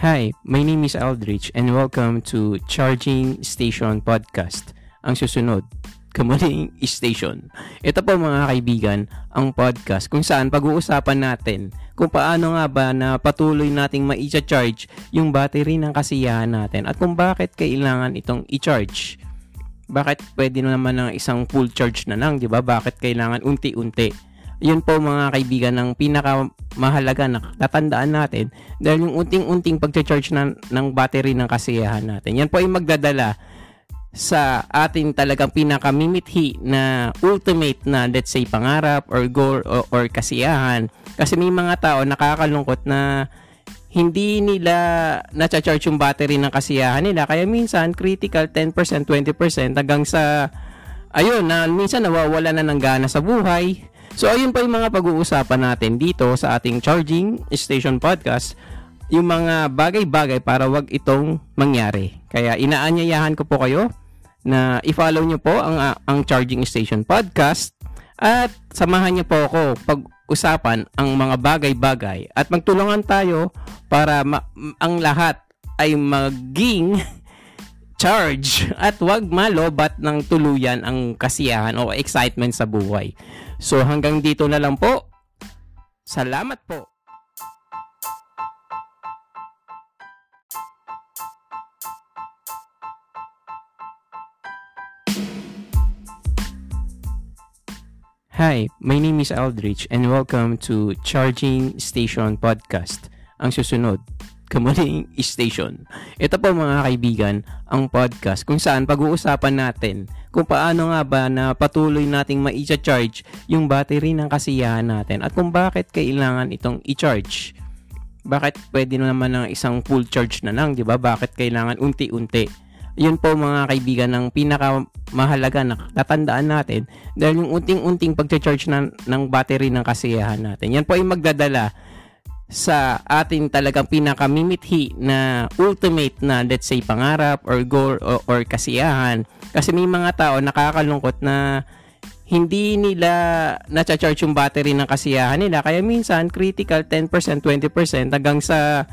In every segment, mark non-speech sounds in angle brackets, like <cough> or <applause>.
Hi, my name is Aldrich and welcome to Charging Station Podcast. Ang susunod, Kamuling <laughs> Station. Ito po mga kaibigan, ang podcast kung saan pag-uusapan natin kung paano nga ba na patuloy nating ma-charge yung battery ng kasiyahan natin at kung bakit kailangan itong i-charge. Bakit pwede naman ng isang full charge na lang, di ba? Bakit kailangan unti-unti? Yun po mga kaibigan ang pinakamahalaga na tatandaan natin dahil yung unting-unting pag-charge ng, ng battery ng kasiyahan natin. Yan po ay magdadala sa ating talagang pinakamimithi na ultimate na let's say pangarap or goal or, or kasiyahan. Kasi may mga tao nakakalungkot na hindi nila na-charge yung battery ng kasiyahan nila. Kaya minsan critical 10%, 20% hanggang sa ayun na minsan nawawala na ng gana sa buhay So ayun pa yung mga pag-uusapan natin dito sa ating Charging Station Podcast yung mga bagay-bagay para wag itong mangyari. Kaya inaanyayahan ko po kayo na i-follow nyo po ang, ang Charging Station Podcast at samahan niyo po ako pag-usapan ang mga bagay-bagay at magtulungan tayo para ma- ang lahat ay maging charge <laughs> at wag malobat ng tuluyan ang kasiyahan o excitement sa buhay. So hanggang dito na lang po. Salamat po. Hi, my name is Aldrich and welcome to Charging Station Podcast. Ang susunod, Kamuling Station. Ito po mga kaibigan, ang podcast kung saan pag-uusapan natin kung paano nga ba na patuloy nating ma-charge yung battery ng kasiyahan natin at kung bakit kailangan itong i-charge. Bakit pwede naman ng isang full charge na lang, di ba? Bakit kailangan unti-unti? Yun po mga kaibigan ang pinakamahalaga na tatandaan natin dahil yung unting-unting pag-charge ng, ng battery ng kasiyahan natin. Yan po ay magdadala sa ating talagang pinakamimithi na ultimate na let's say pangarap or goal or, or kasiyahan. Kasi may mga tao nakakalungkot na hindi nila na-charge yung battery ng kasiyahan nila. Kaya minsan, critical 10%, 20% hanggang sa,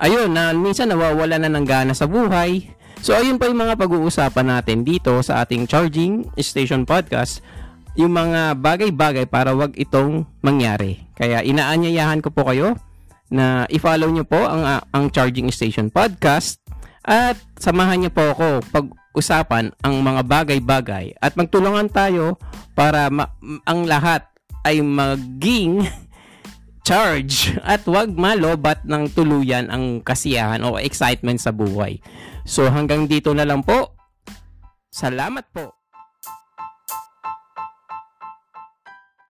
ayun, na minsan nawawala na ng gana sa buhay. So, ayun pa yung mga pag-uusapan natin dito sa ating Charging Station Podcast. Yung mga bagay-bagay para wag itong mangyari. Kaya inaanyayahan ko po kayo na i-follow nyo po ang, uh, ang Charging Station Podcast at samahan nyo po ako pag-usapan ang mga bagay-bagay at magtulungan tayo para ma- ang lahat ay maging <laughs> charge at wag malobat ng tuluyan ang kasiyahan o excitement sa buhay. So hanggang dito na lang po. Salamat po.